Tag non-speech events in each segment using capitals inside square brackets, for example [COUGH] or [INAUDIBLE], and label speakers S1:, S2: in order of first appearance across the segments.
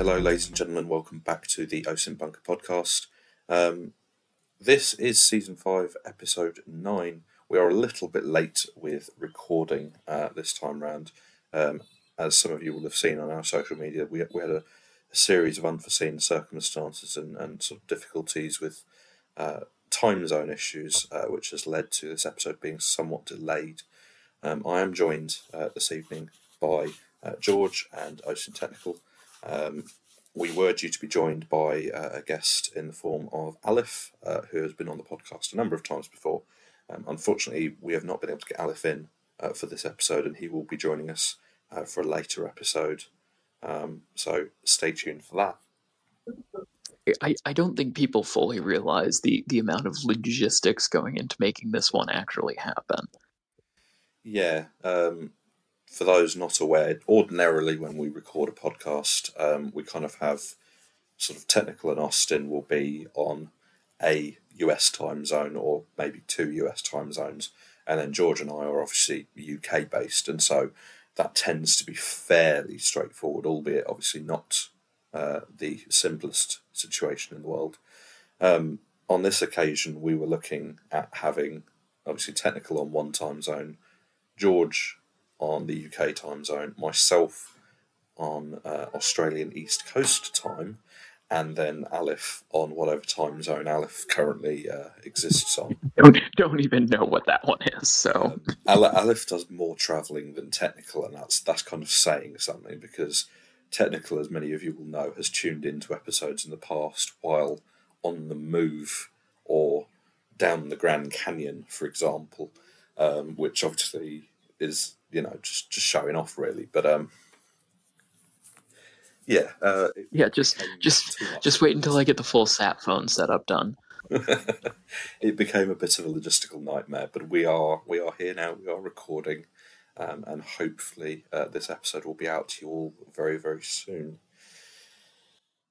S1: hello, ladies and gentlemen. Welcome back to the OSINT Bunker podcast. Um, this is season five, episode nine. We are a little bit late with recording uh, this time round. Um, as some of you will have seen on our social media, we, we had a, a series of unforeseen circumstances and, and sort of difficulties with uh, time zone issues, uh, which has led to this episode being somewhat delayed. Um, I am joined uh, this evening by uh, George and OSINT Technical. Um, we were due to be joined by uh, a guest in the form of Alif, uh, who has been on the podcast a number of times before. Um, unfortunately, we have not been able to get Alif in uh, for this episode, and he will be joining us uh, for a later episode. Um, so stay tuned for that.
S2: I, I don't think people fully realize the, the amount of logistics going into making this one actually happen.
S1: Yeah, um, for those not aware, ordinarily when we record a podcast, um, we kind of have sort of technical and Austin will be on a US time zone or maybe two US time zones, and then George and I are obviously UK based, and so that tends to be fairly straightforward, albeit obviously not uh, the simplest situation in the world. Um, on this occasion, we were looking at having obviously technical on one time zone, George on the UK time zone, myself on uh, Australian East Coast time, and then Alif on whatever time zone Alif currently uh, exists on. [LAUGHS]
S2: Don't, don't even know what that one is. So
S1: um, Alif does more travelling than technical, and that's that's kind of saying something because technical, as many of you will know, has tuned into episodes in the past while on the move or down the Grand Canyon, for example, um, which obviously is you know just just showing off really. But um, yeah, uh,
S2: yeah, just just just wait until I get the full sat phone setup done. [LAUGHS]
S1: it became a bit of a logistical nightmare, but we are we are here now. We are recording, um, and hopefully uh, this episode will be out to you all very very soon.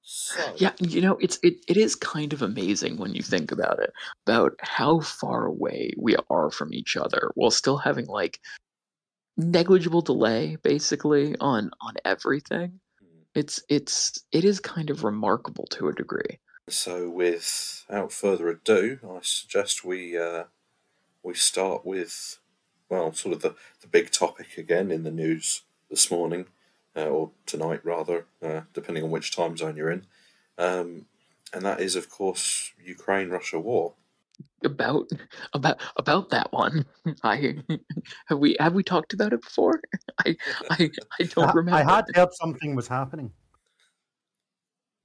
S2: So. Yeah, you know, it's it, it is kind of amazing when you think about it, about how far away we are from each other while still having like negligible delay basically on on everything. Hmm. It's it's it is kind of remarkable to a degree.
S1: So, without further ado, I suggest we uh, we start with well, sort of the, the big topic again in the news this morning uh, or tonight rather, uh, depending on which time zone you're in, um, and that is of course Ukraine Russia war
S2: about [LAUGHS] about about that one. [LAUGHS] I [LAUGHS] have we have we talked about it before? I I, I don't remember.
S3: I had heard something was happening.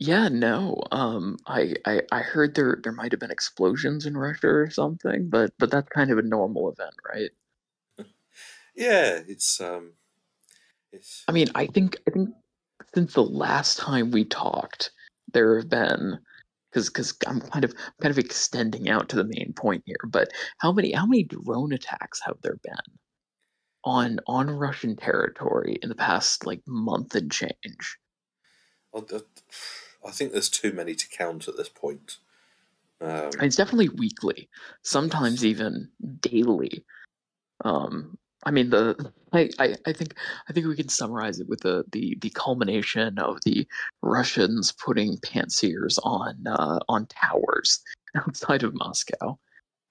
S2: Yeah, no. Um, I, I I heard there there might have been explosions in Russia or something, but but that's kind of a normal event, right?
S1: Yeah, it's um,
S2: it's. I mean, I think I think since the last time we talked, there have been because because I'm kind of kind of extending out to the main point here. But how many how many drone attacks have there been on on Russian territory in the past like month and change?
S1: I think there's too many to count at this point.
S2: Um, it's definitely weekly, sometimes even daily. Um, I mean, the I, I, I think I think we can summarize it with the the, the culmination of the Russians putting Pantsirs on uh, on towers [LAUGHS] outside of Moscow.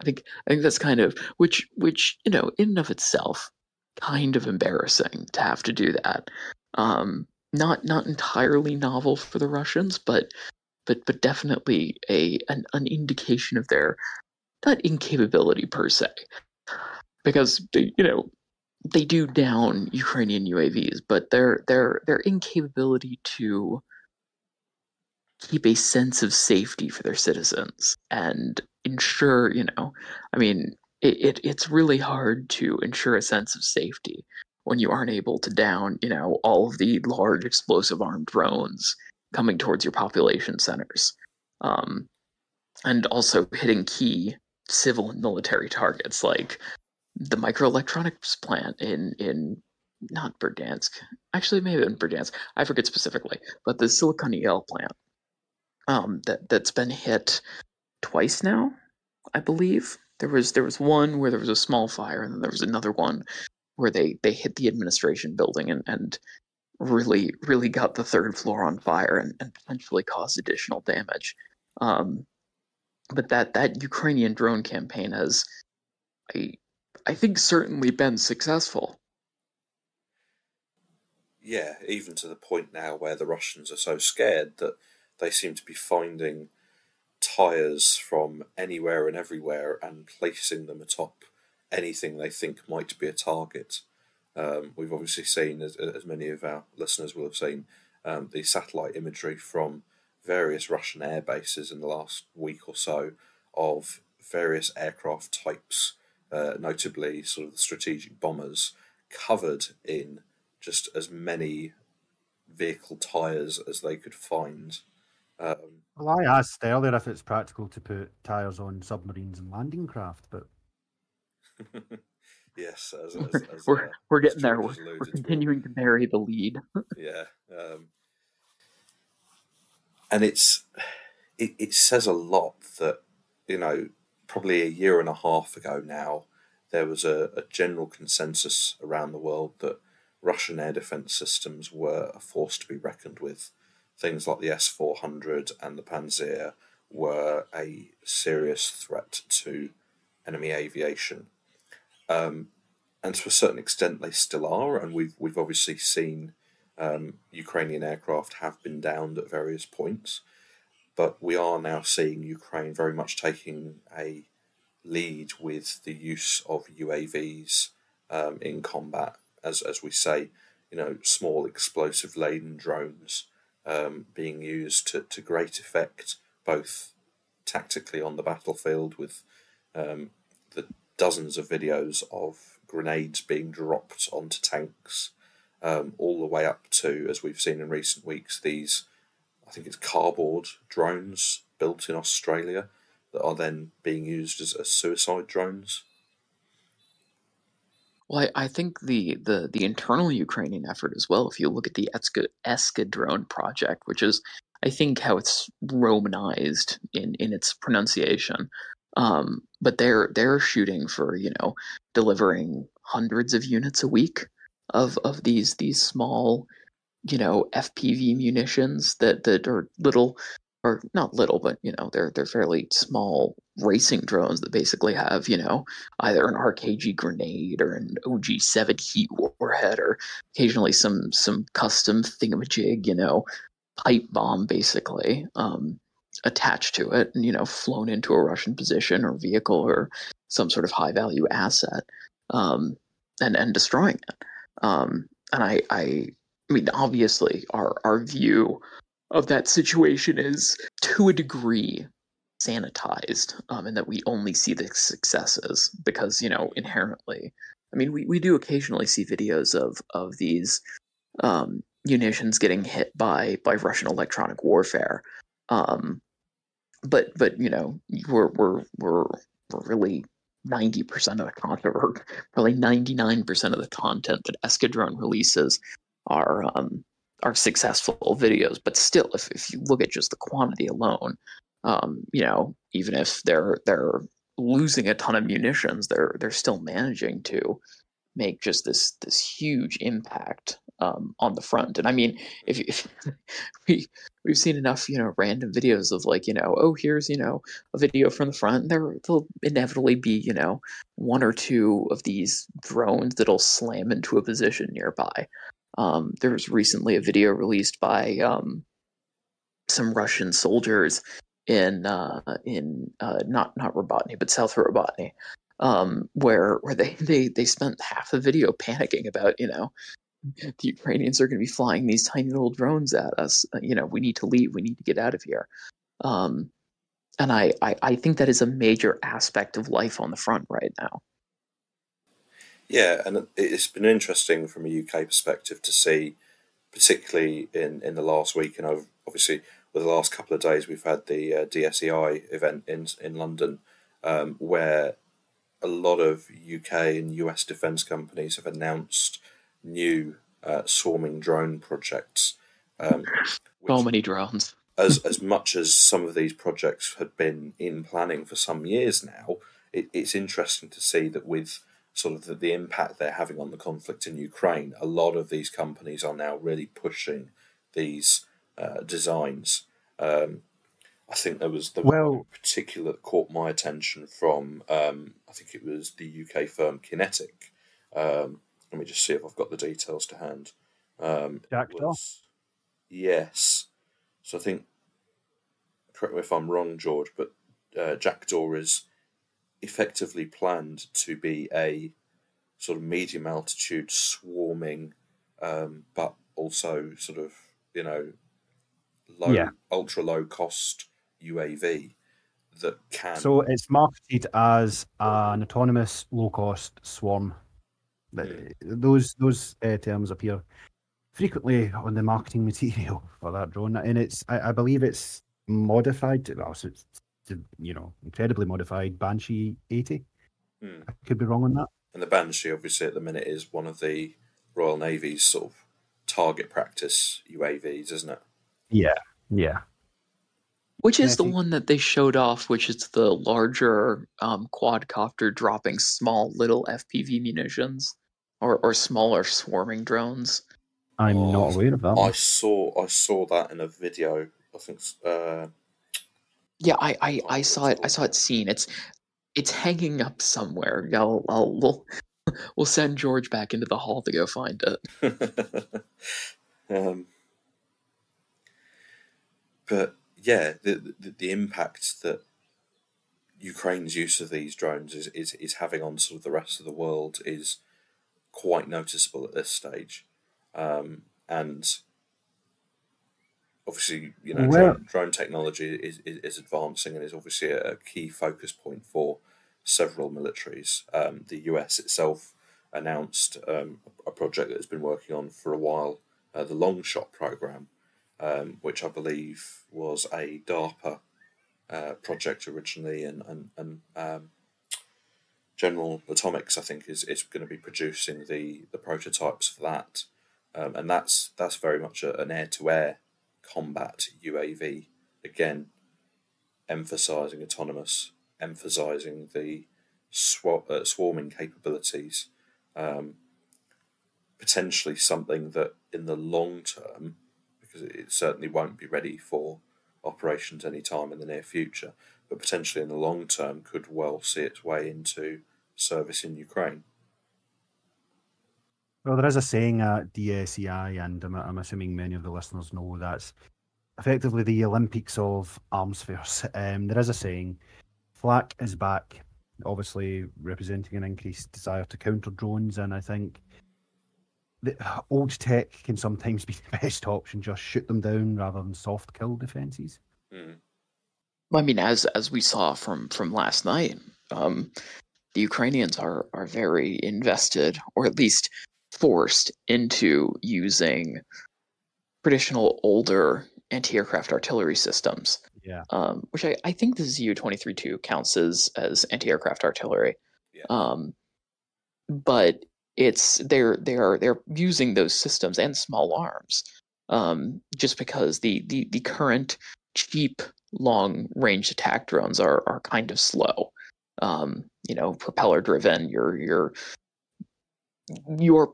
S2: I think I think that's kind of which which you know in and of itself kind of embarrassing to have to do that. Um, not not entirely novel for the Russians, but but but definitely a an, an indication of their not incapability per se, because you know they do down Ukrainian UAVs, but their their their incapability to keep a sense of safety for their citizens and ensure, you know, I mean, it, it it's really hard to ensure a sense of safety when you aren't able to down, you know, all of the large explosive armed drones coming towards your population centers. Um, and also hitting key civil and military targets like the microelectronics plant in in not Berdansk. Actually, maybe in Berdansk. I forget specifically, but the Silicon EL plant um, that that's been hit twice now, I believe. There was there was one where there was a small fire, and then there was another one where they they hit the administration building and and really really got the third floor on fire and, and potentially caused additional damage. Um, but that that Ukrainian drone campaign has, I I think, certainly been successful.
S1: Yeah, even to the point now where the Russians are so scared that they seem to be finding tires from anywhere and everywhere and placing them atop anything they think might be a target. Um, we've obviously seen, as, as many of our listeners will have seen, um, the satellite imagery from various Russian air bases in the last week or so of various aircraft types, uh, notably sort of the strategic bombers, covered in just as many vehicle tyres as they could find. Um,
S3: well, I asked earlier if it's practical to put tyres on submarines and landing craft, but [LAUGHS]
S1: yes, as, as, [LAUGHS]
S2: as, we're uh, we're getting there. We're, we're continuing to bury the lead. [LAUGHS]
S1: yeah, um, and it's it, it says a lot that you know probably a year and a half ago now there was a, a general consensus around the world that Russian air defense systems were a force to be reckoned with. Things like the S 400 and the Pantsir were a serious threat to enemy aviation. Um, and to a certain extent, they still are. And we've, we've obviously seen um, Ukrainian aircraft have been downed at various points. But we are now seeing Ukraine very much taking a lead with the use of UAVs um, in combat. As as we say, you know, small explosive laden drones um, being used to, to great effect, both tactically on the battlefield with um, the dozens of videos of grenades being dropped onto tanks, um, all the way up to, as we've seen in recent weeks, these, think it's cardboard drones built in Australia that are then being used as, as suicide drones.
S2: Well, I, I think the, the the internal Ukrainian effort as well. If you look at the Eska, Eskadron project, which is I think how it's Romanized in in its pronunciation, um, but they're they're shooting for you know delivering hundreds of units a week of of these these small you know FPV munitions that that are little or not little, but you know they're they're fairly small racing drones that basically have you know either an RKG grenade or an OG7 heat warhead or occasionally some some custom thingamajig you know pipe bomb basically um, attached to it and you know flown into a Russian position or vehicle or some sort of high value asset um, and and destroying it. Um, and I I I mean obviously our our view of that situation is to a degree sanitized um, and that we only see the successes because you know inherently i mean we, we do occasionally see videos of of these um, munitions getting hit by by russian electronic warfare. Um, but but you know we're we're we're, we're really 90% of the content or probably 99% of the content that Eskadron releases are um, are successful videos. But still, if, if you look at just the quantity alone, um, you know, even if they're they're losing a ton of munitions, they're they're still managing to make just this this huge impact um, on the front. And I mean, if, if [LAUGHS] we we've seen enough, you know, random videos of like, you know, oh, here's you know a video from the front. There will inevitably be you know one or two of these drones that'll slam into a position nearby. Um, there was recently a video released by um, some Russian soldiers in uh, in uh, not not Robotyne but South Robotyne, um, where where they, they they spent half the video panicking about you know [LAUGHS] the Ukrainians are going to be flying these tiny little drones at us. Uh, you know we need to leave. We need to get out of here. Um, and I, I I think that is a major aspect of life on the front right now.
S1: Yeah, and it's been interesting from a UK perspective to see, particularly in, in the last week, and obviously with the last couple of days, we've had the uh, DSEI event in in London, um, where a lot of UK and US defence companies have announced new uh, swarming drone projects. Um,
S2: so many drones.
S1: as as much as some of these projects had been in planning for some years now, it, it's interesting to see that with sort of the, the impact they're having on the conflict in Ukraine, a lot of these companies are now really pushing these uh, designs. Um, I think there was the well, one in particular that caught my attention from, um, I think it was the UK firm Kinetic. Um, let me just see if I've got the details to hand. Um,
S3: Jackdaw?
S1: Yes. So I think, correct me if I'm wrong, George, but uh, Jackdaw is effectively planned to be a sort of medium altitude swarming, um, but also sort of you know low, yeah. ultra low cost UAV that can.
S3: So it's marketed as an autonomous low cost swarm. Mm. Those those uh, terms appear frequently on the marketing [LAUGHS] material for that drone, and it's I, I believe it's modified. Well, it's you know, incredibly modified Banshee 80. Hmm. I could be wrong on that.
S1: And the Banshee, obviously, at the minute is one of the Royal Navy's sort of target practice UAVs, isn't it?
S3: Yeah, yeah.
S2: Which is the one that they showed off, which is the larger um, quadcopter dropping small little FPV munitions or, or smaller swarming drones.
S3: I'm oh, not aware of that.
S1: I saw I saw that in a video. I think uh,
S2: yeah, I, I, I saw it. I saw it seen. It's it's hanging up somewhere. I'll, I'll we'll [LAUGHS] we'll send George back into the hall to go find
S1: it. [LAUGHS] um, but yeah, the, the, the impact that Ukraine's use of these drones is, is is having on sort of the rest of the world is quite noticeable at this stage, um, and obviously, you know, well, drone, drone, technology is, is, is, advancing and is obviously a, key focus point for several militaries. Um, the US itself announced um, a project that has been working on for a while, uh, the Longshot program, um, which I believe was a DARPA uh, project originally, and and, and um, General Atomics, I think, is, is going to be producing the, the prototypes for that. Um, and that's that's very much a, an air to air combat UAV. Again, emphasizing autonomous, emphasizing the sw- uh, swarming capabilities. Um, potentially something that in the long term, because it certainly won't be ready for operations anytime in the near future, but potentially in the long term could well see its way into service in Ukraine.
S3: Well, there is a saying at DSEI, and I'm, I'm assuming many of the listeners know that's effectively the Olympics of arms fairs. [LAUGHS] Um, there is a saying, flak is back, obviously representing an increased desire to counter drones, and I think the [SIGHS] old tech can sometimes [LAUGHS] be the best option. Just shoot them down rather than soft kill defenses. Mm.
S2: I mean, as as we saw from from last night, um, the Ukrainians are are very invested, or at least forced into using traditional older anti-aircraft artillery systems.
S3: Yeah.
S2: Um, which I, I think the ZU twenty three two counts as as anti-aircraft artillery. Yeah. Um, but it's they're they're they're using those systems and small arms um, just because the, the the current cheap long range attack drones are are kind of slow. Um, you know, propeller driven. You're you're you're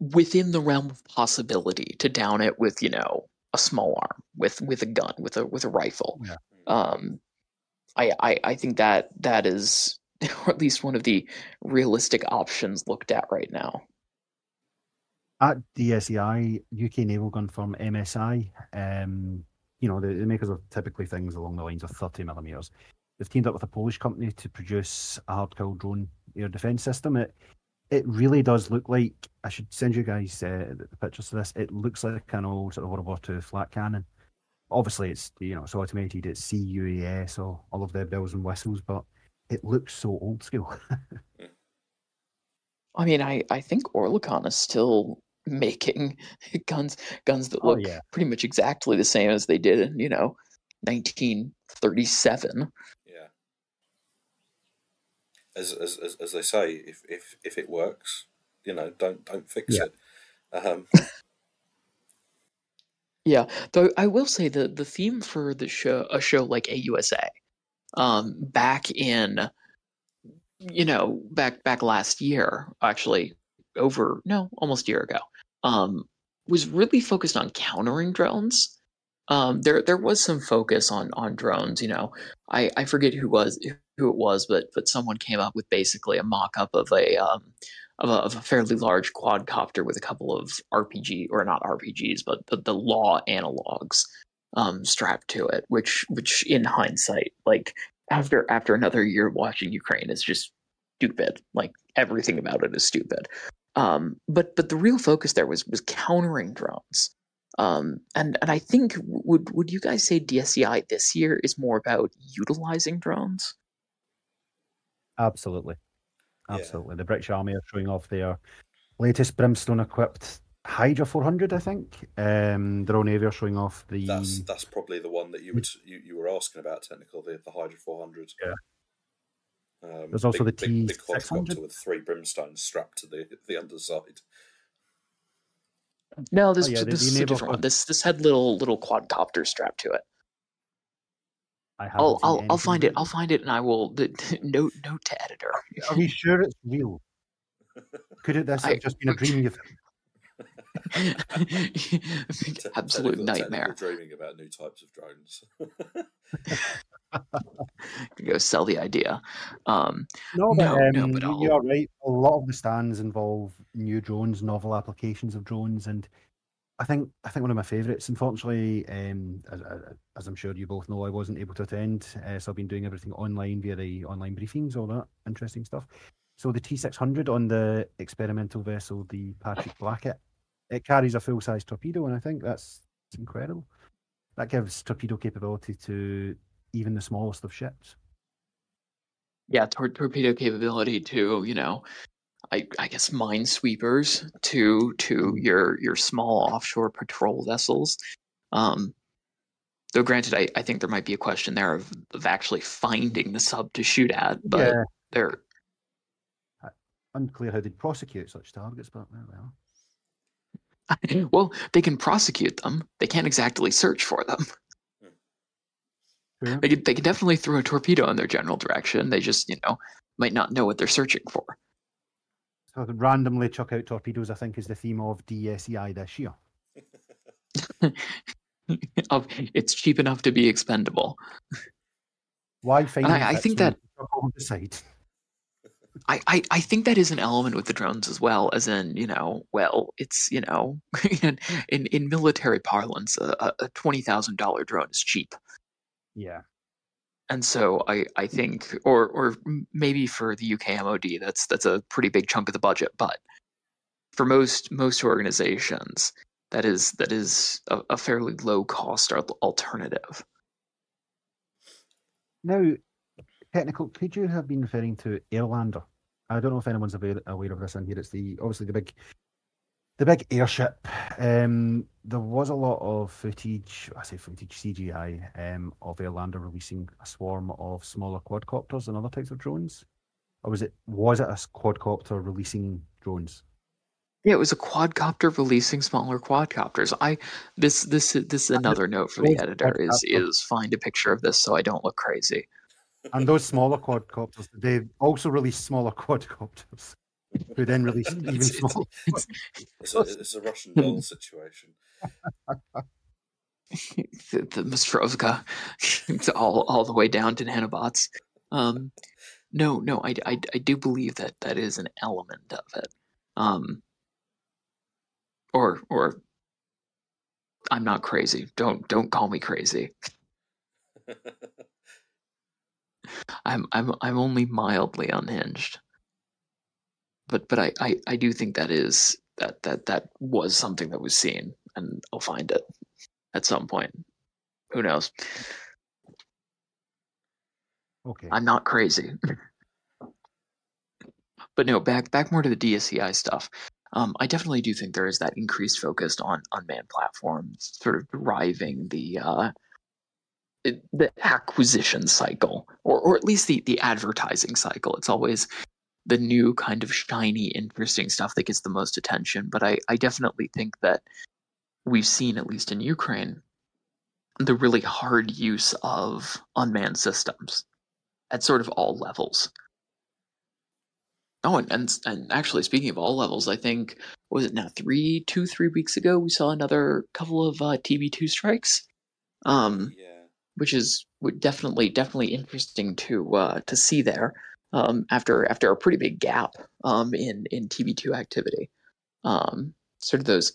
S2: within the realm of possibility to down it with you know a small arm with with a gun with a with a rifle
S3: yeah.
S2: um I, I i think that that is [LAUGHS] or at least one of the realistic options looked at right now
S3: at DSEI, UK naval gun firm MSI, um, you know, the, the makers of typically things along the lines of 30 millimeters. They've teamed up with a Polish company to produce a hard kill drone air defense system. It it really does look like I should send you guys uh, the pictures of this. It looks like an old sort of World War II flak cannon. Obviously, it's you know it's automated. It's CUAS or all of their bells and whistles, but it looks so old school. [LAUGHS]
S2: I mean, I I think Oerlikon is still making [LAUGHS] guns guns that oh, look oh, yeah. pretty much exactly the same as they did in you know 1937
S1: as, as, as, as they say, if, if, if it works, you know, don't don't fix yeah. it. Um,
S2: yeah, though I will say the the theme for the show, a show like AUSA, um, back in you know, back back last year, actually over no, almost a year ago, um, was really focused on countering drones. Um, there there was some focus on on drones. You know, I, I forget who was who it was, but but someone came up with basically a mock up of a um, of a, of a fairly large quadcopter with a couple of RPG or not RPGs, but the, the law analogs um, strapped to it, which which in hindsight, like after after another year watching Ukraine, is just stupid. Like everything about it is stupid. Um, but but the real focus there was was countering drones. Um, and and I think would would you guys say DSEI this year is more about utilizing drones?
S3: Absolutely, absolutely. Yeah. The British Army are showing off their latest Brimstone equipped Hydra 400, I think. Um, the Royal Navy are showing off the.
S1: That's that's probably the one that you would you, you were asking about technical the the Hydra 400.
S3: Yeah.
S1: Um,
S3: There's also
S1: big,
S3: the T
S1: big, big quadcopter with three brimstones strapped to the the underside.
S2: No, this, oh, yeah, this is a different one. This this had little little quadcopters strapped to it. I I'll I'll, I'll find it. I'll find it, and I will the, note note to editor.
S3: Are we sure it's real? Could it this have just been a dream you've [LAUGHS]
S2: Absolute nightmare.
S1: Dreaming about new types of drones. [LAUGHS]
S2: go sell the idea. Um,
S3: no, but, no, um, no, but you are right. A lot of the stands involve new drones, novel applications of drones, and I think I think one of my favourites. Unfortunately, um, as, as, I'm sure you both know, I wasn't able to attend, uh, so I've been doing everything online via the online briefings, all that interesting stuff. So the T600 on the experimental vessel, the Patrick Blackett, it carries a full size torpedo, and I think that's incredible. That gives torpedo capability to even the smallest of ships.
S2: Yeah, tor- torpedo capability to you know, I, I guess minesweepers to to mm-hmm. your your small offshore patrol vessels. Um, though granted, I, I think there might be a question there of, of actually finding the sub to shoot at, but yeah. they're
S3: unclear how they'd prosecute such targets, but well. [LAUGHS]
S2: well, they can prosecute them. They can't exactly search for them. Yeah. They, could, they could definitely throw a torpedo in their general direction. They just, you know, might not know what they're searching for.
S3: So randomly chuck out torpedoes, I think, is the theme of DSEI this year. [LAUGHS]
S2: it's cheap enough to be expendable.
S3: Why find?
S2: I, I think that. I, I, I think that is an element with the drones as well, as in, you know, well, it's, you know, [LAUGHS] in, in, in military parlance, a, a $20,000 drone is cheap.
S3: Yeah.
S2: And so I, I think, or or maybe for the UK MOD, that's that's a pretty big chunk of the budget. But for most most organizations, that is that is a, a fairly low cost alternative.
S3: Now, technical, could you have been referring to Airlander? I don't know if anyone's aware, aware of this in here. It's the obviously the big the big airship. Um, there was a lot of footage, I say footage, CGI, um, of Airlander releasing a swarm of smaller quadcopters and other types of drones. Or was it was it a quadcopter releasing drones?
S2: Yeah, it was a quadcopter releasing smaller quadcopters. I this this this is another note for the editor is is find a picture of this so I don't look crazy.
S3: And those smaller quadcopters, they also released smaller [LAUGHS] quadcopters, who then released [LAUGHS] even smaller.
S1: It's, it's, a, it's a Russian doll [LAUGHS] situation. [LAUGHS]
S2: the, the Mostrovka, all all the way down to nanobots. Um, no, no, I, I, I do believe that that is an element of it. Um, or or I'm not crazy. Don't don't call me crazy. I'm I'm I'm only mildly unhinged. But but I, I, I do think that is that that that was something that was seen, and I'll find it at some point. Who knows?
S3: Okay.
S2: I'm not crazy. [LAUGHS] but no, back back more to the DSEI stuff. Um, I definitely do think there is that increased focus on unmanned platforms, sort of driving the uh, the acquisition cycle, or or at least the the advertising cycle. It's always the new kind of shiny, interesting stuff that gets the most attention. But I, I definitely think that we've seen, at least in Ukraine, the really hard use of unmanned systems at sort of all levels. Oh, and, and and actually, speaking of all levels, I think was it now three, two, three weeks ago we saw another couple of uh, TB two strikes, um,
S1: Yeah.
S2: which is definitely definitely interesting to uh, to see there um, after after a pretty big gap um, in in TB two activity. Um, sort of those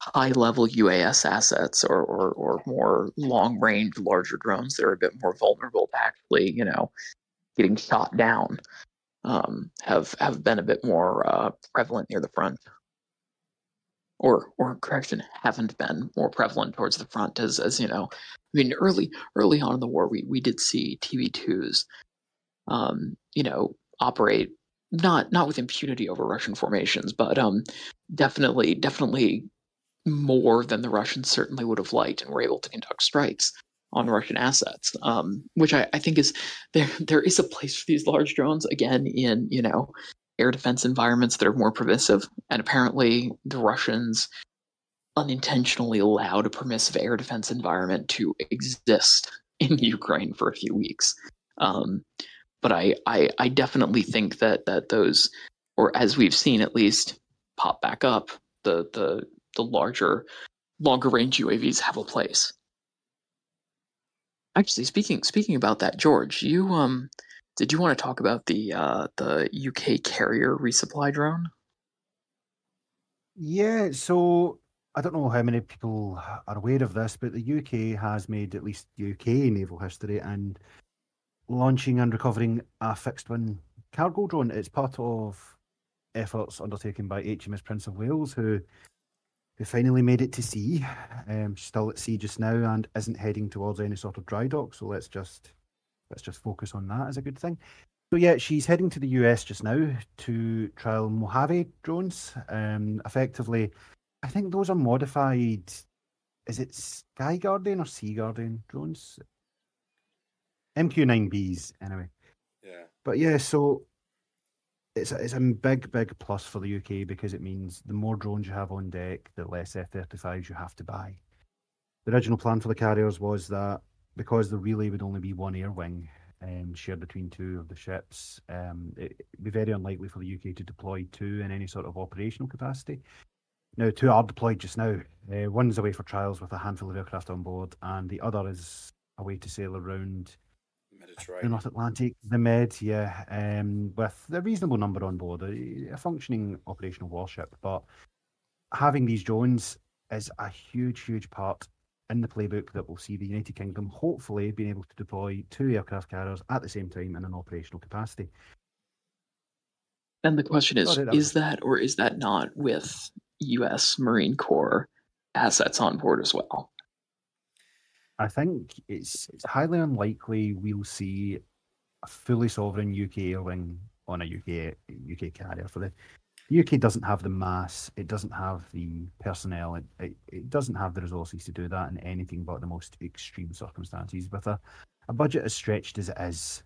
S2: high level UAS assets or, or or more long range larger drones that are a bit more vulnerable to actually you know getting shot down um, have have been a bit more uh, prevalent near the front, or or correction, haven't been more prevalent towards the front. As as you know, I mean, early early on in the war, we we did see TB twos, um, you know, operate not not with impunity over Russian formations, but um, definitely definitely more than the Russians certainly would have liked, and were able to conduct strikes on Russian assets, um, which I, I, think is there. There is a place for these large drones again in you know air defense environments that are more permissive, and apparently the Russians unintentionally allowed a permissive air defense environment to exist in Ukraine for a few weeks. Um, but I, I, I definitely think that that those, or as we've seen at least, pop back up. The the the larger, longer range UAVs have a place. Actually, speaking speaking about that, George, you um, did you want to talk about the uh, the UK carrier resupply drone?
S3: Yeah, so I don't know how many people are aware of this, but the UK has made at least UK naval history and launching and recovering a fixed wing cargo drone. It's part of efforts undertaken by HMS Prince of Wales, who who finally made it to sea. Um, still at sea just now and isn't heading towards any sort of dry dock. So let's just let's just focus on that as a good thing. So yeah, she's heading to the US just now to trial Mojave drones. Um, effectively, I think those are modified. Is it Sky Guardian or Sea Guardian drones? MQ9Bs anyway.
S1: Yeah.
S3: But yeah, so it's a, it's a big, big plus for the UK because it means the more drones you have on deck, the less F 35s you have to buy. The original plan for the carriers was that because there really would only be one air wing um, shared between two of the ships, um, it, would be very unlikely for the UK to deploy two in any sort of operational capacity. Now, two are deployed just now. Uh, one's away for trials with a handful of aircraft on board, and the other is away to sail around the North Atlantic, the Med, yeah, um, with a reasonable number on board, a, a, functioning operational warship. But having these drones is a huge, huge part in the playbook that will see the United Kingdom hopefully being able to deploy two aircraft carriers at the same time in an operational capacity.
S2: And the question is: Sorry, that Is that or is that not with U.S. Marine Corps assets on board as well?
S3: I think it's it's highly unlikely we'll see a fully sovereign UK airline on a UK UK carrier for the the UK doesn't have the mass, it doesn't have the personnel, it, it, it, doesn't have the resources to do that in anything but the most extreme circumstances. With a, a budget as stretched as it is,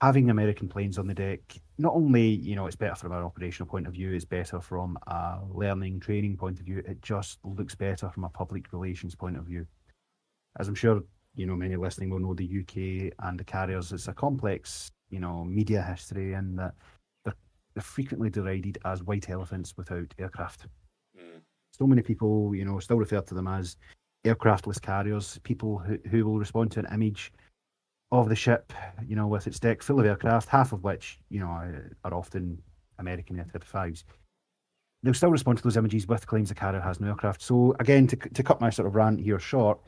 S3: having American planes on the deck, not only, you know, it's better from an operational point of view, it's better from a learning, training point of view, it just looks better from a public relations point of view as I'm sure you know many listening will know, the UK and the carriers. It's a complex, you know, media history, and that they're, they're frequently derided as white elephants without aircraft. Mm. So many people, you know, still refer to them as aircraftless carriers. People who, who will respond to an image of the ship, you know, with its deck full of aircraft, half of which, you know, are often American F-35s. They'll still respond to those images with claims the carrier has no aircraft. So again, to, to cut my sort of rant here short,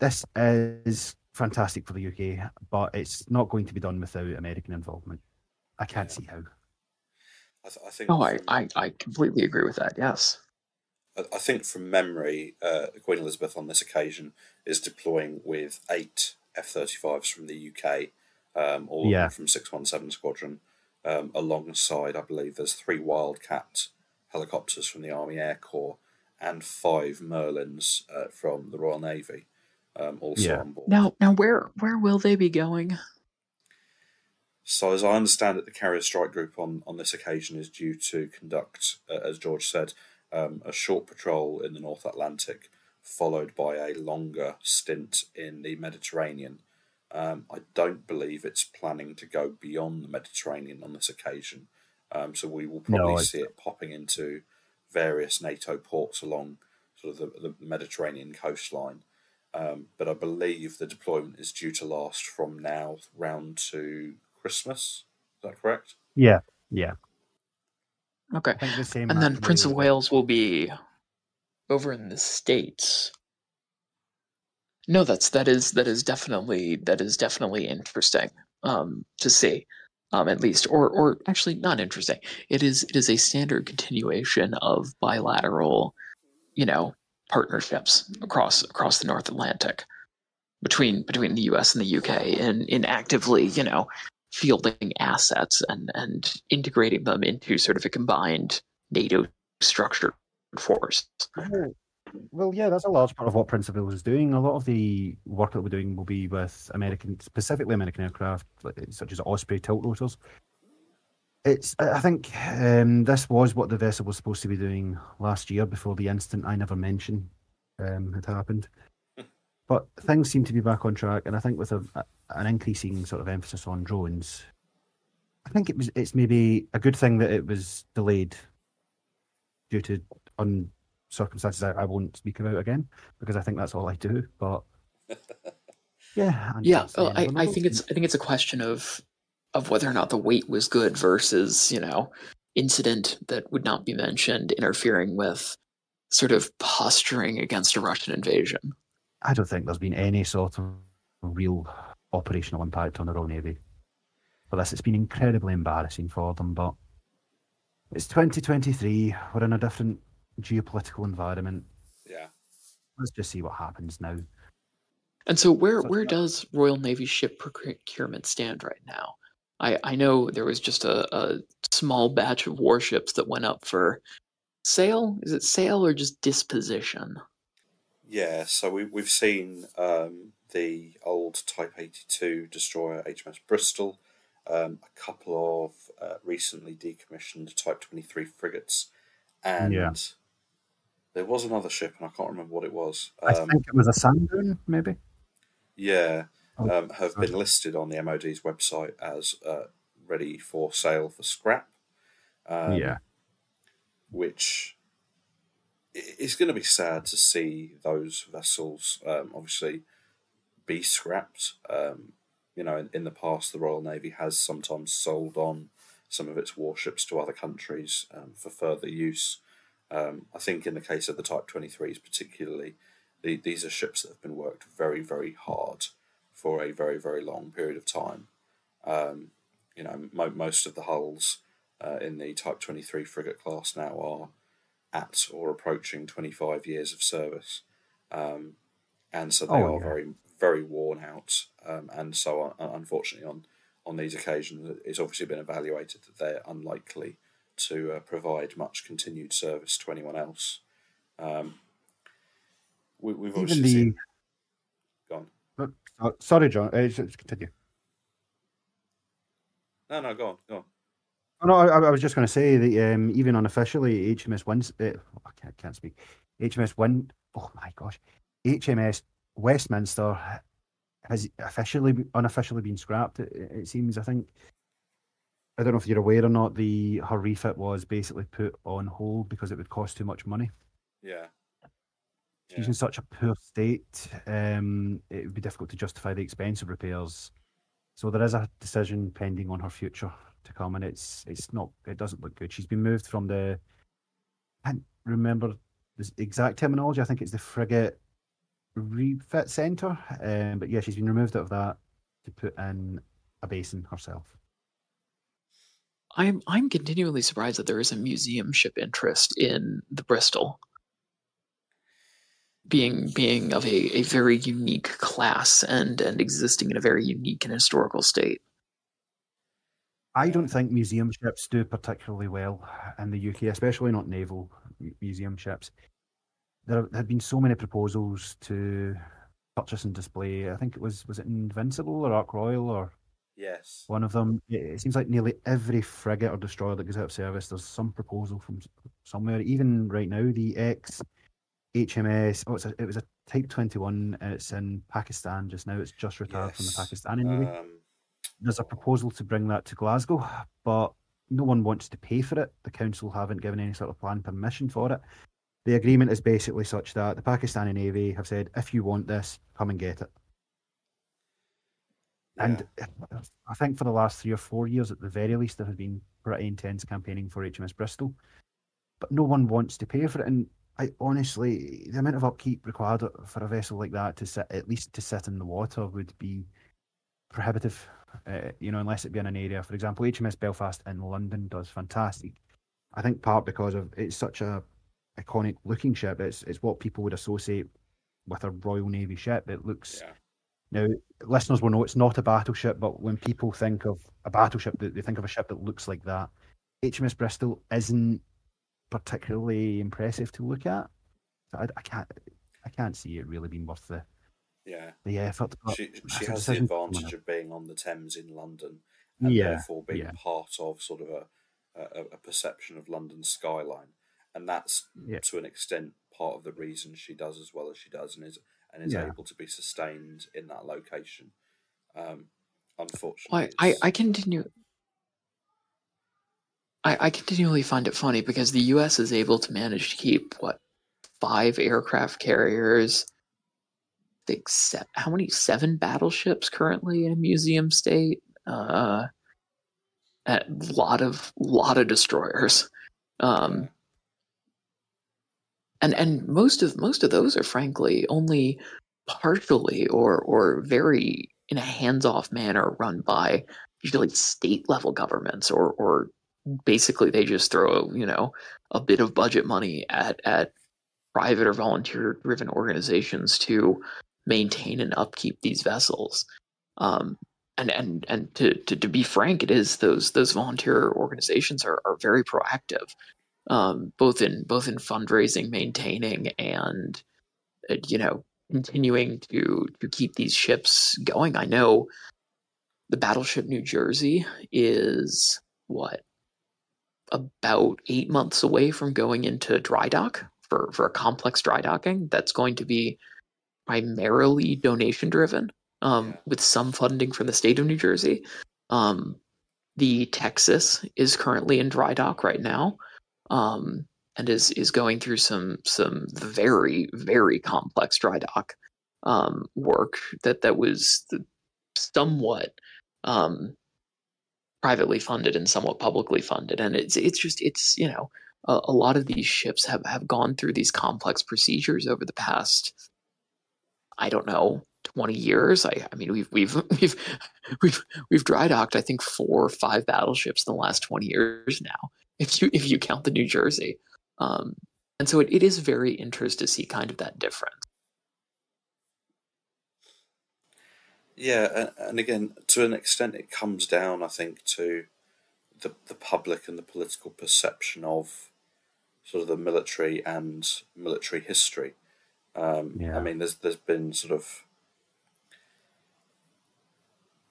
S3: this is fantastic for the UK, but it's not going to be done without American involvement. I can't yeah. see how.
S1: I, th- I think.
S2: Oh, I, I, I completely agree with that. Yes.
S1: I, I think from memory, uh, Queen Elizabeth on this occasion is deploying with eight F 35s from the UK, um, all yeah. from 617 Squadron, um, alongside, I believe, there's three Wildcat helicopters from the Army Air Corps and five Merlins uh, from the Royal Navy um, also yeah. on board.
S2: Now, now, where where will they be going?
S1: So, as I understand it, the Carrier Strike Group on, on this occasion is due to conduct, uh, as George said, um, a short patrol in the North Atlantic, followed by a longer stint in the Mediterranean. Um, I don't believe it's planning to go beyond the Mediterranean on this occasion. Um, so we will probably no, see it popping into various NATO ports along sort of the, the Mediterranean coastline. Um, but I believe the deployment is due to last from now round to Christmas. Is that correct?
S3: Yeah, yeah.
S2: Okay. The and then Prince of Wales will be over in the states. No, that's that is that is definitely that is definitely interesting um, to see, um, at least, or or actually not interesting. It is it is a standard continuation of bilateral, you know, partnerships across across the North Atlantic between between the U.S. and the U.K. in in actively, you know, fielding assets and and integrating them into sort of a combined NATO structured force.
S3: Well, yeah, that's a large part of what Wales is doing. A lot of the work that we're doing will be with American, specifically American aircraft, such as Osprey tilt rotors. It's, I think, um, this was what the vessel was supposed to be doing last year before the incident I never mentioned um, had happened. [LAUGHS] But things seem to be back on track, and I think with a, a, an increasing sort of emphasis on drones, I think it was it's maybe a good thing that it was delayed due to un circumstances I, I won't speak about again because I think that's all I do. But [LAUGHS] yeah,
S2: yeah, well, I, I think it's I think it's a question of of whether or not the wait was good versus you know incident that would not be mentioned interfering with sort of posturing against a Russian invasion.
S3: I don't think there's been any sort of real operational impact on the Royal Navy for this. It's been incredibly embarrassing for them, but it's 2023. We're in a different geopolitical environment.
S1: Yeah.
S3: Let's just see what happens now.
S2: And so, where where does Royal Navy ship procurement stand right now? I I know there was just a, a small batch of warships that went up for sale. Is it sale or just disposition?
S1: Yeah, so we we've seen um, the old Type eighty two destroyer HMS Bristol, um, a couple of uh, recently decommissioned Type twenty three frigates, and yeah. There was another ship, and I can't remember what it was.
S3: Um, I think it was a Sandown, maybe.
S1: Yeah, um, have been listed on the MOD's website as uh, ready for sale for scrap.
S3: Um, yeah,
S1: which is going to be sad to see those vessels um, obviously be scrapped. Um, you know, in, in, the past, the Royal Navy has sometimes sold on some of its warships to other countries um, for further use. Um, I think in the case of the Type 23s, particularly, the, these are ships that have been worked very, very hard for a very, very long period of time. Um, you know, mo- most of the hulls uh, in the Type 23 frigate class now are at or approaching 25 years of service. Um, and so they oh, are yeah. very, very worn out. Um, and so, uh, unfortunately, on, on these occasions, it's obviously been evaluated that they're unlikely to uh, provide much continued service to anyone else. Um, we, have obviously the... seen.
S3: Uh, sorry, John. Uh, continue.
S1: No, no, go on, go on.
S3: Oh, no, I, I was just going to say that um, even unofficially, HMS Wins. Uh, I can't, can't speak. HMS Win. Oh my gosh, HMS Westminster has officially, unofficially been scrapped. It, it seems. I think I don't know if you're aware or not. The her refit was basically put on hold because it would cost too much money.
S1: Yeah.
S3: She's yeah. in such a poor state. Um, it would be difficult to justify the expense of repairs. So there is a decision pending on her future to come, and it's it's not. It doesn't look good. She's been moved from the. I can't remember the exact terminology. I think it's the frigate refit centre. Um, but yeah, she's been removed out of that to put in a basin herself.
S2: I'm I'm continually surprised that there is a museum ship interest in the Bristol. Being being of a, a very unique class and and existing in a very unique and historical state.
S3: I don't think museum ships do particularly well in the UK, especially not naval museum ships. There have been so many proposals to purchase and display. I think it was was it Invincible or Ark Royal or
S1: Yes.
S3: One of them, it seems like nearly every frigate or destroyer that goes out of service, there's some proposal from somewhere. Even right now, the ex HMS, oh, it's a, it was a Type 21, it's in Pakistan just now. It's just retired yes. from the Pakistani Navy. Um, there's a proposal to bring that to Glasgow, but no one wants to pay for it. The council haven't given any sort of plan permission for it. The agreement is basically such that the Pakistani Navy have said, if you want this, come and get it. Yeah. And I think for the last three or four years, at the very least, there has been pretty intense campaigning for HMS Bristol, but no one wants to pay for it. And I honestly, the amount of upkeep required for a vessel like that to sit, at least to sit in the water, would be prohibitive. Uh, you know, unless it be in an area. For example, HMS Belfast in London does fantastic. I think part because of it's such a iconic looking ship. It's it's what people would associate with a Royal Navy ship. It looks yeah. now listeners will know it's not a battleship, but when people think of a battleship, they, they think of a ship that looks like that. HMS Bristol isn't particularly impressive to look at. I, I can't I can't see it really being worth the
S1: yeah
S3: the effort.
S1: She she has the advantage of being on the Thames in London and yeah, therefore being yeah. part of sort of a, a, a perception of London skyline, and that's yeah. to an extent part of the reason she does as well as she does, and is and is able to be sustained in that location. Um, unfortunately,
S2: I, I, I continue. I, I continually find it funny because the U.S. is able to manage to keep what five aircraft carriers. I think se- how many seven battleships currently in a museum state. Uh, a lot of lot of destroyers. Um, and and most of most of those are frankly only partially or or very in a hands-off manner run by usually state level governments or or basically they just throw you know a bit of budget money at at private or volunteer driven organizations to maintain and upkeep these vessels. Um, and and and to, to, to be frank it is those those volunteer organizations are, are very proactive um, both in both in fundraising maintaining and uh, you know continuing to to keep these ships going. I know the battleship new jersey is what about eight months away from going into dry dock for, for a complex dry docking that's going to be primarily donation driven um, with some funding from the state of New Jersey. Um, the Texas is currently in dry dock right now um, and is, is going through some some very very complex dry dock um, work that that was somewhat um, privately funded and somewhat publicly funded. And it's it's just it's you know a, a, lot of these ships have have gone through these complex procedures over the past I don't know 20 years. I, I mean we've we've [LAUGHS] we've we've we've dry docked I think four or five battleships in the last 20 years now if you if you count the New Jersey. Um, and so it, it is very interesting to see kind of that difference.
S1: Yeah, and, again, to an extent, it comes down, I think, to the the public and the political perception of sort of the military and military history. Um, yeah. I mean, there's there's been sort of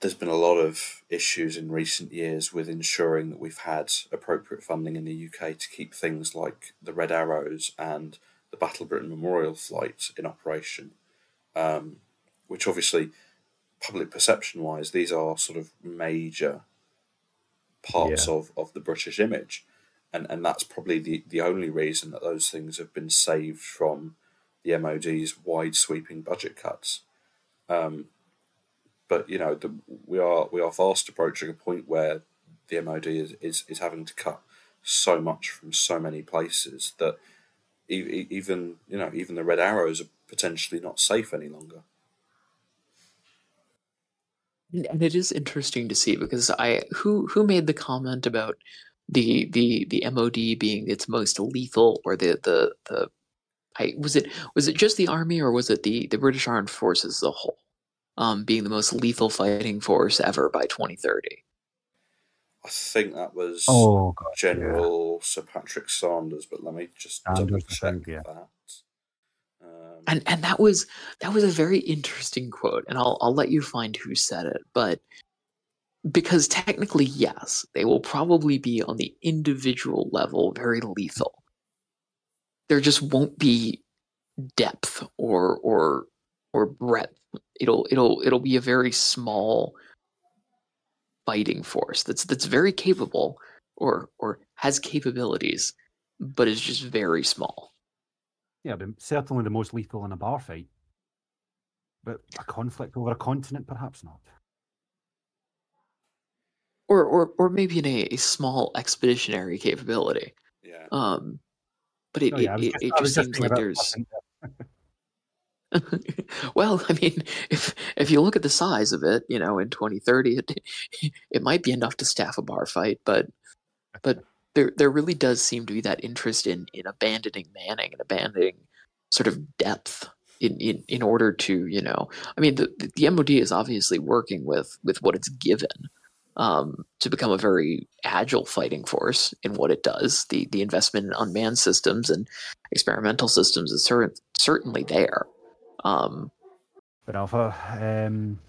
S1: there's been a lot of issues in recent years with ensuring that we've had appropriate funding in the UK to keep things like the Red Arrows and the Battle Britain Memorial flight in operation, um, which obviously public perception wise, these are sort of major parts yeah. of, of the British image. And and that's probably the, the only reason that those things have been saved from the MOD's wide sweeping budget cuts. Um, but you know, the, we are we are fast approaching a point where the MOD is, is, is having to cut so much from so many places that even you know even the red arrows are potentially not safe any longer
S2: and it is interesting to see because I who who made the comment about the the the MOD being its most lethal or the the the I was it was it just the army or was it the the British Armed Forces as a whole um, being the most lethal fighting force ever by 2030?
S1: I think that was
S3: oh, God,
S1: General yeah. Sir Patrick Sanders, but let me just double check yeah. that.
S2: Um, and and that was that was a very interesting quote, and I'll I'll let you find who said it, but because technically, yes, they will probably be on the individual level very lethal. There just won't be depth or or or breadth. It'll it'll it'll be a very small fighting force that's that's very capable or or has capabilities, but is just very small.
S3: Yeah, but certainly the most lethal in a bar fight. But a conflict over a continent, perhaps not.
S2: Or or or maybe in a, a small expeditionary capability.
S1: Yeah.
S2: Um, but it, oh, yeah, it, just, it, just seems like there's. [LAUGHS] well, I mean, if if you look at the size of it, you know, in 2030, it [LAUGHS] it might be enough to staff a bar fight, but but there there really does seem to be that interest in in abandoning Manning and abandoning sort of depth in, in, in order to you know I mean the the MOD is obviously working with with what it's given um, to become a very agile fighting force in what it does. The the investment in unmanned systems and experimental systems is cer- certainly there. Um,
S3: but Alpha, um,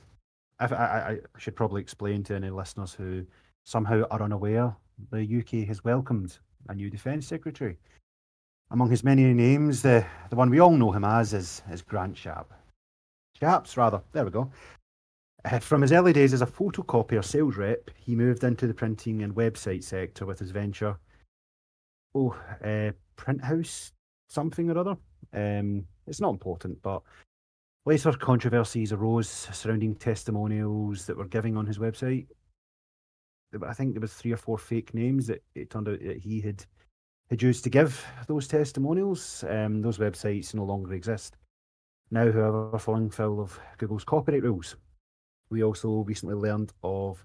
S3: I, I, I should probably explain to any listeners who somehow are unaware the UK has welcomed a new defence secretary. Among his many names, the, the one we all know him as is, is Grant Shapps. Shapps, rather. There we go. Uh, from his early days as a photocopier sales rep, he moved into the printing and website sector with his venture. Oh, uh, Print House, something or other. Um, it's not important, but later controversies arose surrounding testimonials that were giving on his website. I think there was three or four fake names that it turned out that he had had used to give those testimonials. Um, those websites no longer exist now, however, falling foul of Google's copyright rules. We also recently learned of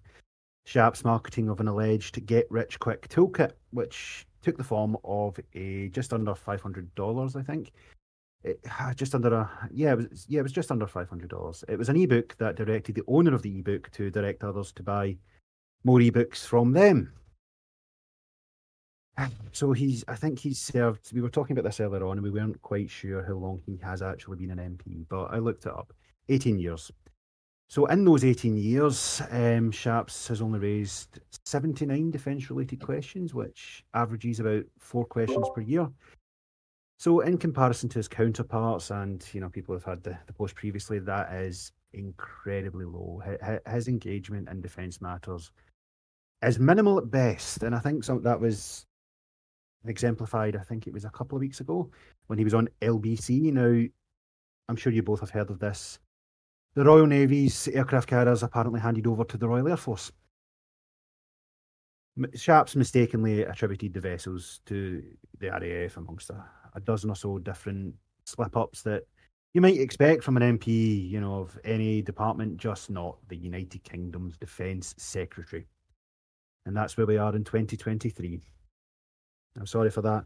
S3: Shapps's marketing of an alleged get rich quick toolkit, which took the form of a just under five hundred dollars, I think. It, just under a yeah, it was yeah, it was just under five hundred dollars. It was an ebook that directed the owner of the ebook to direct others to buy more ebooks from them. So he's, I think he's served. We were talking about this earlier on, and we weren't quite sure how long he has actually been an MP, but I looked it up. 18 years. So in those 18 years, um, has only raised 79 defence-related questions, which averages about four questions per year. So in comparison to his counterparts and you know people who've had the, the post previously, that is incredibly low. His engagement in defence matters is minimal at best, and I think some, that was exemplified. I think it was a couple of weeks ago when he was on LBC. Now, I'm sure you both have heard of this the Royal Navy's aircraft carriers apparently handed over to the Royal Air Force. Shapps mistakenly attributed the vessels to the RAF amongst a, a dozen or so different slip ups that you might expect from an MP, you know, of any department, just not the United Kingdom's Defence Secretary. And that's where we are in 2023. I'm sorry for that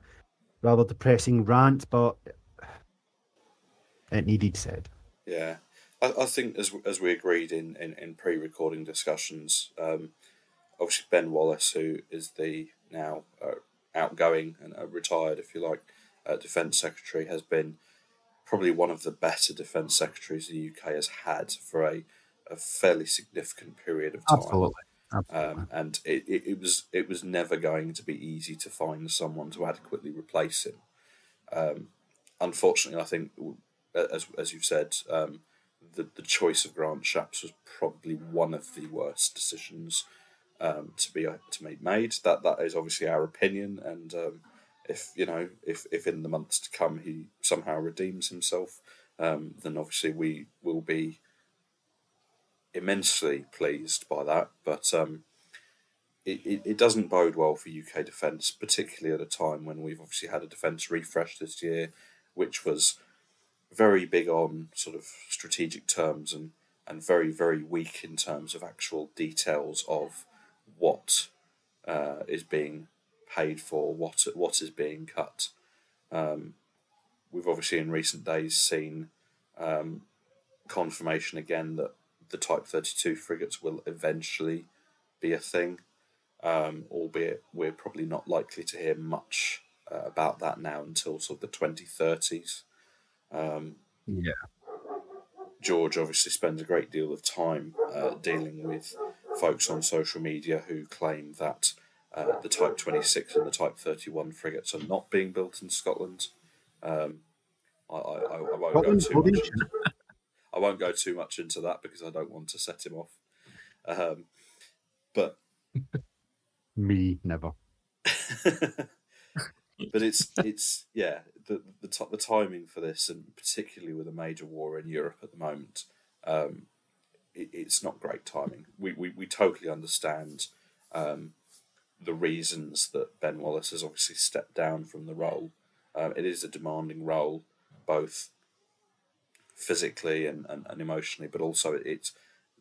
S3: rather depressing rant, but it needed said.
S1: Yeah. I, I think as as we agreed in, in, in pre recording discussions, um, obviously Ben Wallace, who is the now uh, outgoing and uh, retired, if you like, uh, Defence Secretary, has been probably one of the better Defence Secretaries the UK has had for a, a fairly significant period of time.
S3: Absolutely.
S1: Um, and it, it, it, was it was never going to be easy to find someone to adequately replace him. Um, unfortunately, I think, as as you've said, um, the, the choice of Grant Shapps was probably one of the worst decisions um, to be uh, to be made. That that is obviously our opinion, and um, if you know if if in the months to come he somehow redeems himself, um, then obviously we will be immensely pleased by that. But um, it, it, it doesn't bode well for UK defence, particularly at a time when we've obviously had a defence refresh this year, which was very big on sort of strategic terms and, and very, very weak in terms of actual details of what uh, is being paid for, what what is being cut. Um, we've obviously in recent days seen um, confirmation again that the Type 32 frigates will eventually be a thing, um, albeit we're probably not likely to hear much uh, about that now until sort of the 2030s. Um,
S3: yeah.
S1: George obviously spends a great deal of time uh, dealing with folks on social media who claim that uh, the Type 26 and the Type 31 frigates are not being built in Scotland. Um, I, I, I, won't go too much. I won't go too much into that because I don't want to set him off. Um, but [LAUGHS]
S3: me never. [LAUGHS]
S1: but it's it's yeah the the, t- the timing for this, and particularly with a major war in Europe at the moment, um, it, it's not great timing. We we, we totally understand um, the reasons that Ben Wallace has obviously stepped down from the role. Um, it is a demanding role, both physically and, and, and emotionally, but also it's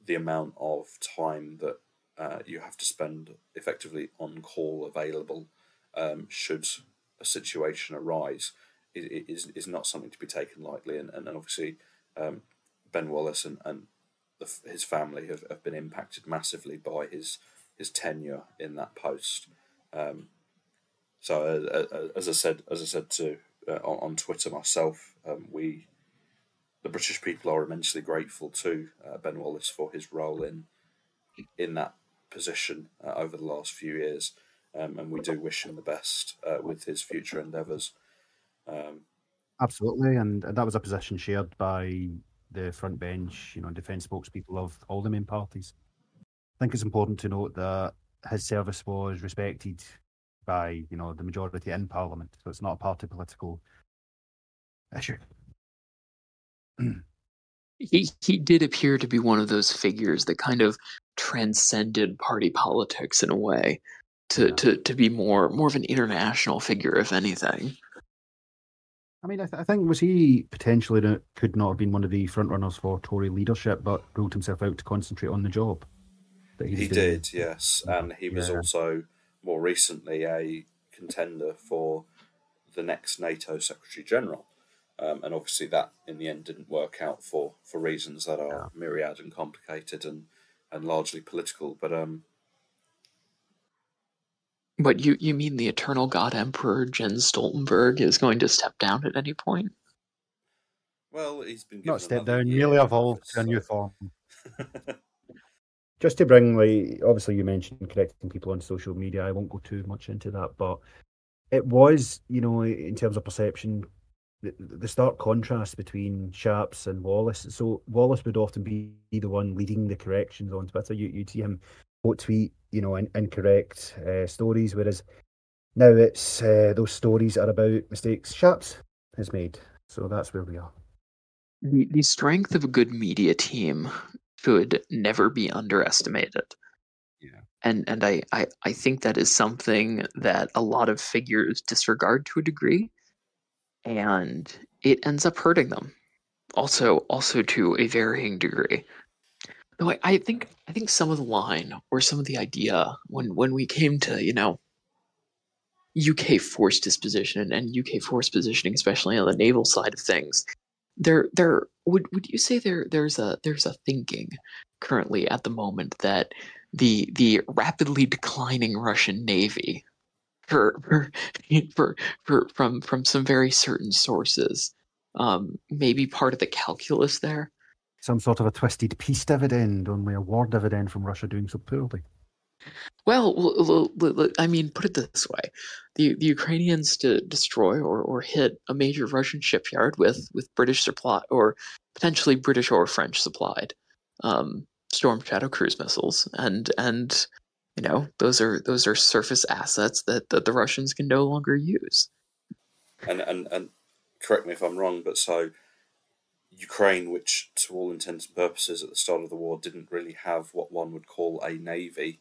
S1: the amount of time that uh, you have to spend effectively on call available um, should a situation arise is, is not something to be taken lightly. And, and obviously, um, Ben Wallace and, and the, his family have, have been impacted massively by his his tenure in that post. Um, so, uh, uh, as I said, as I said to uh, on, on, Twitter myself, um, we the British people are immensely grateful to uh, Ben Wallace for his role in in that position uh, over the last few years, um, and we do wish him the best uh, with his future endeavours. Um,
S3: Absolutely, and, and that was a position shared by the front bench, you know, defence spokespeople of all the main parties. I think it's important to note that his service was respected by, you know, the majority in Parliament, so it's not a party political issue. [CLEARS THROAT]
S2: he he did appear to be one of those figures that kind of transcended party politics in a way to, yeah. to, to be more more of an international figure, if anything.
S3: I mean, I, th- I, think was he potentially could not have been one of the front runners for Tory leadership, but ruled himself out to concentrate on the job.
S1: That he, he did, yes, mm, and he was yeah. also more recently a contender for the next NATO Secretary General. Um, and obviously, that in the end didn't work out for, for reasons that are yeah. myriad and complicated and, and largely political. But um,
S2: but you you mean the eternal god emperor Jens Stoltenberg is going to step down at any point?
S1: Well, he's been
S3: not step down, merely evolved to a new form. [LAUGHS] Just to bring, like, obviously, you mentioned correcting people on social media. I won't go too much into that, but it was, you know, in terms of perception, the, the stark contrast between Shapps and Wallace. So Wallace would often be the one leading the corrections on Twitter. You, you'd see him quote tweet, you know, in, incorrect uh, stories, whereas now it's uh, those stories are about mistakes Shapps has made. So that's where we are.
S2: The, the strength of a good media team should never be underestimated.
S3: Yeah.
S2: And and I, I, I think that is something that a lot of figures disregard to a degree and it ends up hurting them. Also also to a varying degree. No I, I think i think some of the line or some of the idea when when we came to you know uk force disposition and uk force positioning especially on the naval side of things there there would would you say there there's a there's a thinking currently at the moment that the the rapidly declining russian navy for for [LAUGHS] for, for from from some very certain sources. Um, maybe part of the calculus there.
S3: Some sort of a twisted peace dividend, only a war dividend from Russia doing so poorly.
S2: Well, I mean, put it this way: the the Ukrainians to destroy or, or hit a major Russian shipyard with with British supply or potentially British or French supplied um, Storm Shadow cruise missiles, and and you know those are those are surface assets that, that the Russians can no longer use.
S1: And and and correct me if I'm wrong, but so Ukraine, which to all intents and purposes at the start of the war didn't really have what one would call a navy,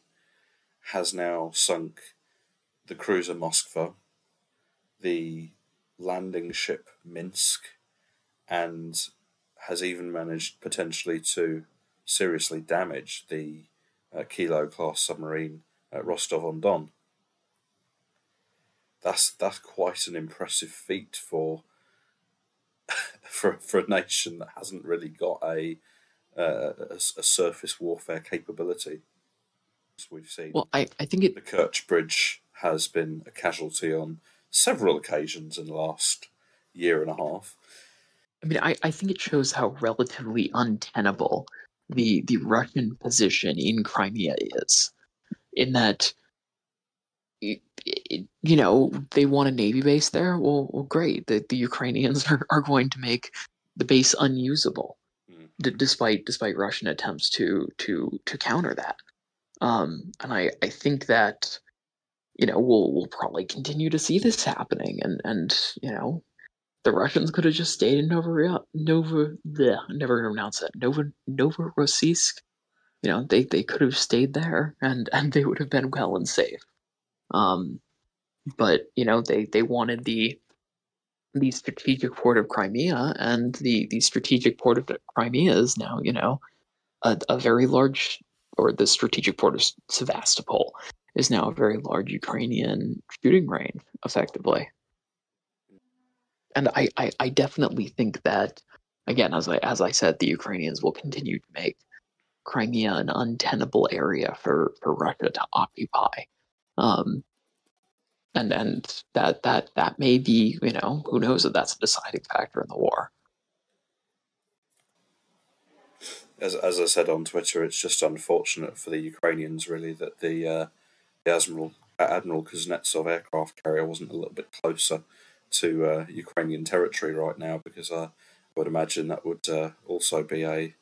S1: has now sunk the cruiser Moskva, the landing ship Minsk, and has even managed potentially to seriously damage the Kilo class submarine at Rostov on Don. That's that's quite an impressive feat for [LAUGHS] for for a nation that hasn't really got a uh, a, a, surface warfare capability. We've seen.
S2: Well, I, I think it...
S1: the Kerch Bridge has been a casualty on several occasions in the last year and a half.
S2: I mean, I, I think it shows how relatively untenable the the Russian position in Crimea is, in that you know they want a navy base there. Well, well great. The the Ukrainians [LAUGHS] are, are going to make the base unusable, mm. d- despite despite Russian attempts to to to counter that. Um, and I I think that you know, we'll we'll probably continue to see this happening, and and you know, the Russians could have just stayed in Nova Nova. Never pronounce that Nova Novorossiysk. You know, they they could have stayed there, and and they would have been well and safe. Um, but you know, they they wanted the the strategic port of Crimea, and the the strategic port of Crimea is now you know a, a very large, or the strategic port of Sevastopol is now a very large Ukrainian shooting range, effectively. And I, I, I definitely think that, again, as I as I said, the Ukrainians will continue to make Crimea an untenable area for, for Russia to occupy. Um, and and that that that may be, you know, who knows if that's a deciding factor in the war.
S1: As, as I said on Twitter, it's just unfortunate for the Ukrainians, really, that the uh, the Admiral Admiral Kuznetsov aircraft carrier wasn't a little bit closer to uh, Ukrainian territory right now, because uh, I would imagine that would uh, also be a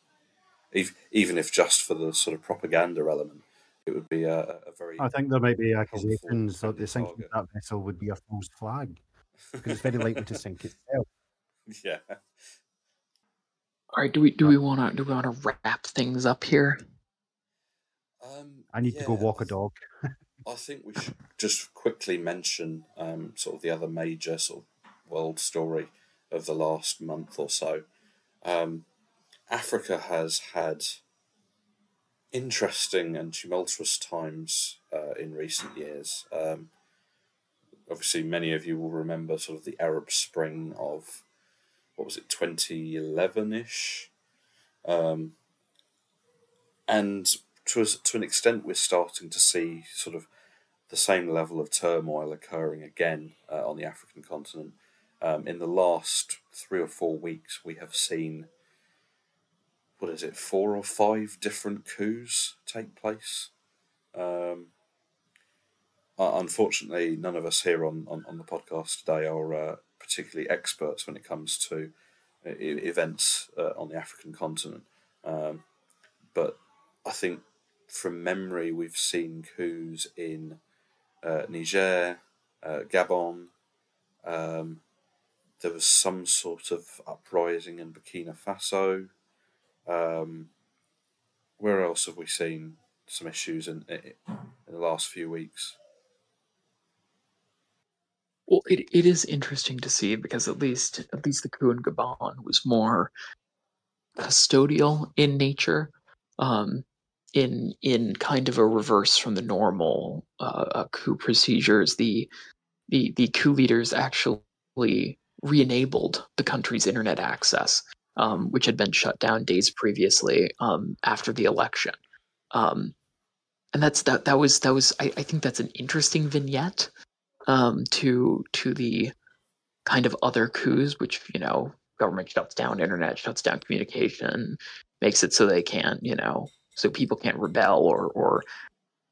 S1: even if just for the sort of propaganda element, it would be a, a very.
S3: I think there might be accusations that the sinking of that vessel would be a false flag because it's very likely to [LAUGHS] sink itself.
S1: Yeah.
S2: All right. Do we do we want to do we want to wrap things up here?
S1: Um,
S3: I need
S1: yeah,
S3: to go walk a dog. [LAUGHS]
S1: I think we should just quickly mention um, sort of the other major sort of world story of the last month or so. Um, Africa has had interesting and tumultuous times uh, in recent years. Um, obviously, many of you will remember sort of the Arab Spring of what was it, twenty eleven ish, um, and to to an extent, we're starting to see sort of the same level of turmoil occurring again uh, on the African continent. Um, in the last three or four weeks, we have seen what is it, four or five different coups take place. Um, unfortunately, none of us here on, on, on the podcast today are uh, particularly experts when it comes to uh, events uh, on the African continent. Um, but I think from memory, we've seen coups in uh, Niger, uh, Gabon. Um, there was some sort of uprising in Burkina Faso. Um, where else have we seen some issues in, in, the last few weeks?
S2: Well, it, it is interesting to see because at least at least the coup in Gabon was more custodial in nature. Um, in in kind of a reverse from the normal uh, uh, coup procedures, the the the coup leaders actually re-enabled the country's internet access, um, which had been shut down days previously um, after the election. Um, and that's that that was that was I, I think that's an interesting vignette um, to to the kind of other coups, which you know government shuts down internet, shuts down communication, makes it so they can't you know so people can't rebel or or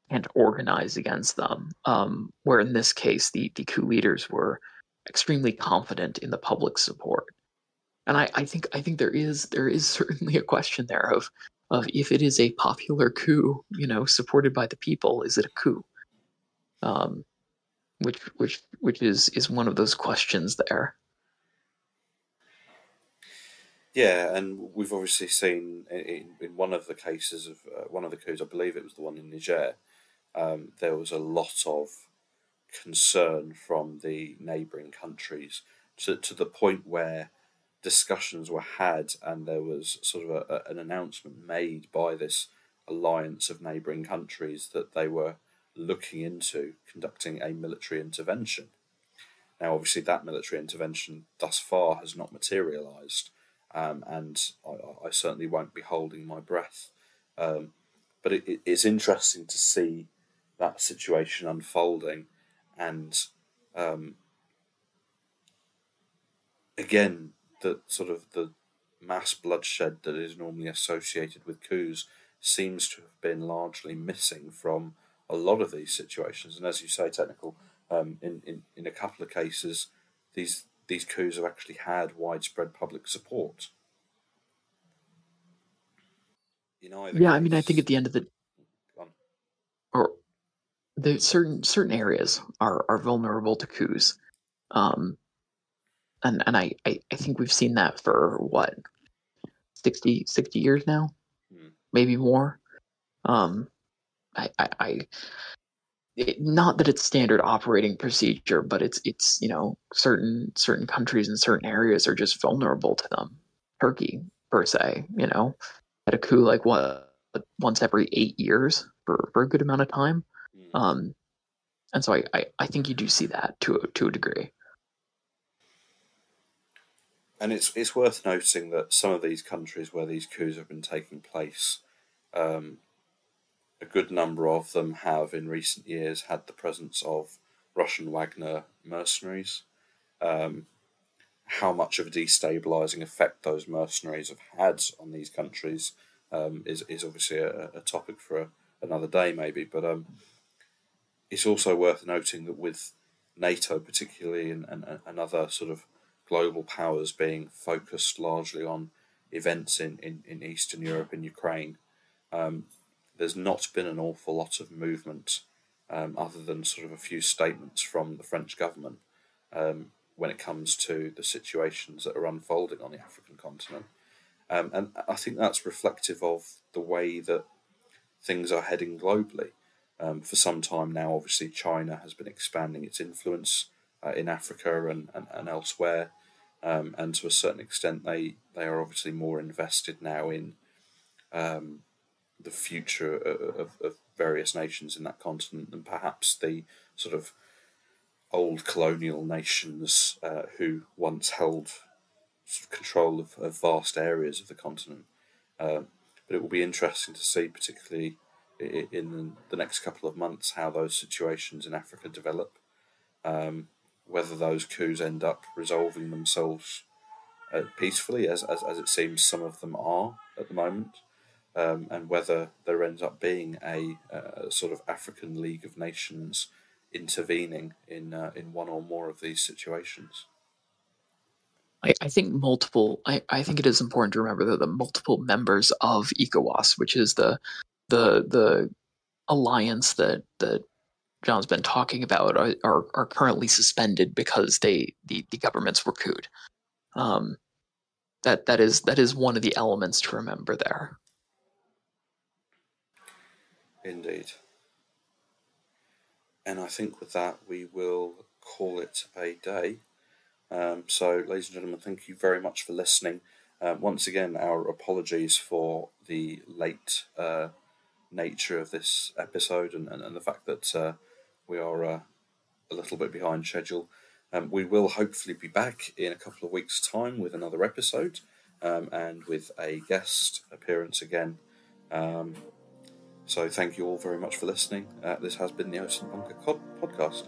S2: can't organize against them. Um, where in this case, the the coup leaders were extremely confident in the public support, and I, I think I think there is there is [LAUGHS] certainly a question there of of if it is a popular coup, you know, supported by the people, is it a coup? Um, which which which is is one of those questions there.
S1: Yeah, and we've obviously seen in, in one of the cases of uh, one of the coups, I believe it was the one in Niger, um, there was a lot of concern from the neighbouring countries to, to the point where discussions were had and there was sort of a, a, an announcement made by this alliance of neighbouring countries that they were looking into conducting a military intervention. Now, obviously, that military intervention thus far has not materialised, um, and I, I, certainly won't be holding my breath. Um, but it, it, it's interesting to see that situation unfolding, and um, again, the sort of the mass bloodshed that is normally associated with coups seems to have been largely missing from a lot of these situations. And as you say, technical um, in, in in a couple of cases, these these coups have actually had widespread public support.
S2: Yeah, I mean, I think at the end of the or the certain certain areas are are vulnerable to coups, um, and and I, I I think we've seen that for what? 60, 60 years now, mm. maybe more. Um, I, I, I it, not that it's standard operating procedure, but it's it's you know certain certain countries and certain areas are just vulnerable to them. Turkey, per se, you know, had a coup like what once every eight years for, for a good amount of time. Mm. Um, and so I, I, I think you do see that to a, to a degree.
S1: And it's it's worth noting that some of these countries where these coups have been taking place, um, a good number of them have in recent years had the presence of Russian Wagner mercenaries. Um, how much of a destabilizing effect those mercenaries have had on these countries um, is is obviously a, a topic for a, another day, maybe. But um, it's also worth noting that with NATO, particularly, and, and, and other sort of global powers being focused largely on events in, in, in Eastern Europe and Ukraine, um, there's not been an awful lot of movement um, other than sort of a few statements from the French government um, when it comes to the situations that are unfolding on the African continent. Um, and I think that's reflective of the way that things are heading globally. Um, for some time now, obviously, China has been expanding its influence uh, in Africa and, and, and elsewhere. Um, and to a certain extent, they, they are obviously more invested now in um, the future of, of various nations in that continent than perhaps the sort of old colonial nations uh, who once held sort of control of, of, vast areas of the continent. Um, but it will be interesting to see, particularly in the next couple of months, how those situations in Africa develop. Um, whether those coups end up resolving themselves uh, peacefully, as, as, as it seems some of them are at the moment, um, and whether there ends up being a uh, sort of African League of Nations intervening in uh, in one or more of these situations.
S2: I, I think multiple. I, I think it is important to remember that the multiple members of ECOWAS, which is the the the alliance that that John's been talking about, are are, are currently suspended because they the, the governments were couped. Um, that that is that is one of the elements to remember there.
S1: Indeed. And I think with that we will call it a day. Um, so, ladies and gentlemen, thank you very much for listening. Uh, once again, our apologies for the late uh, nature of this episode and, and, and the fact that uh, we are uh, a little bit behind schedule. Um, we will hopefully be back in a couple of weeks' time with another episode um, and with a guest appearance again. Um, so, thank you all very much for listening. Uh, this has been the OSINT Bunker podcast.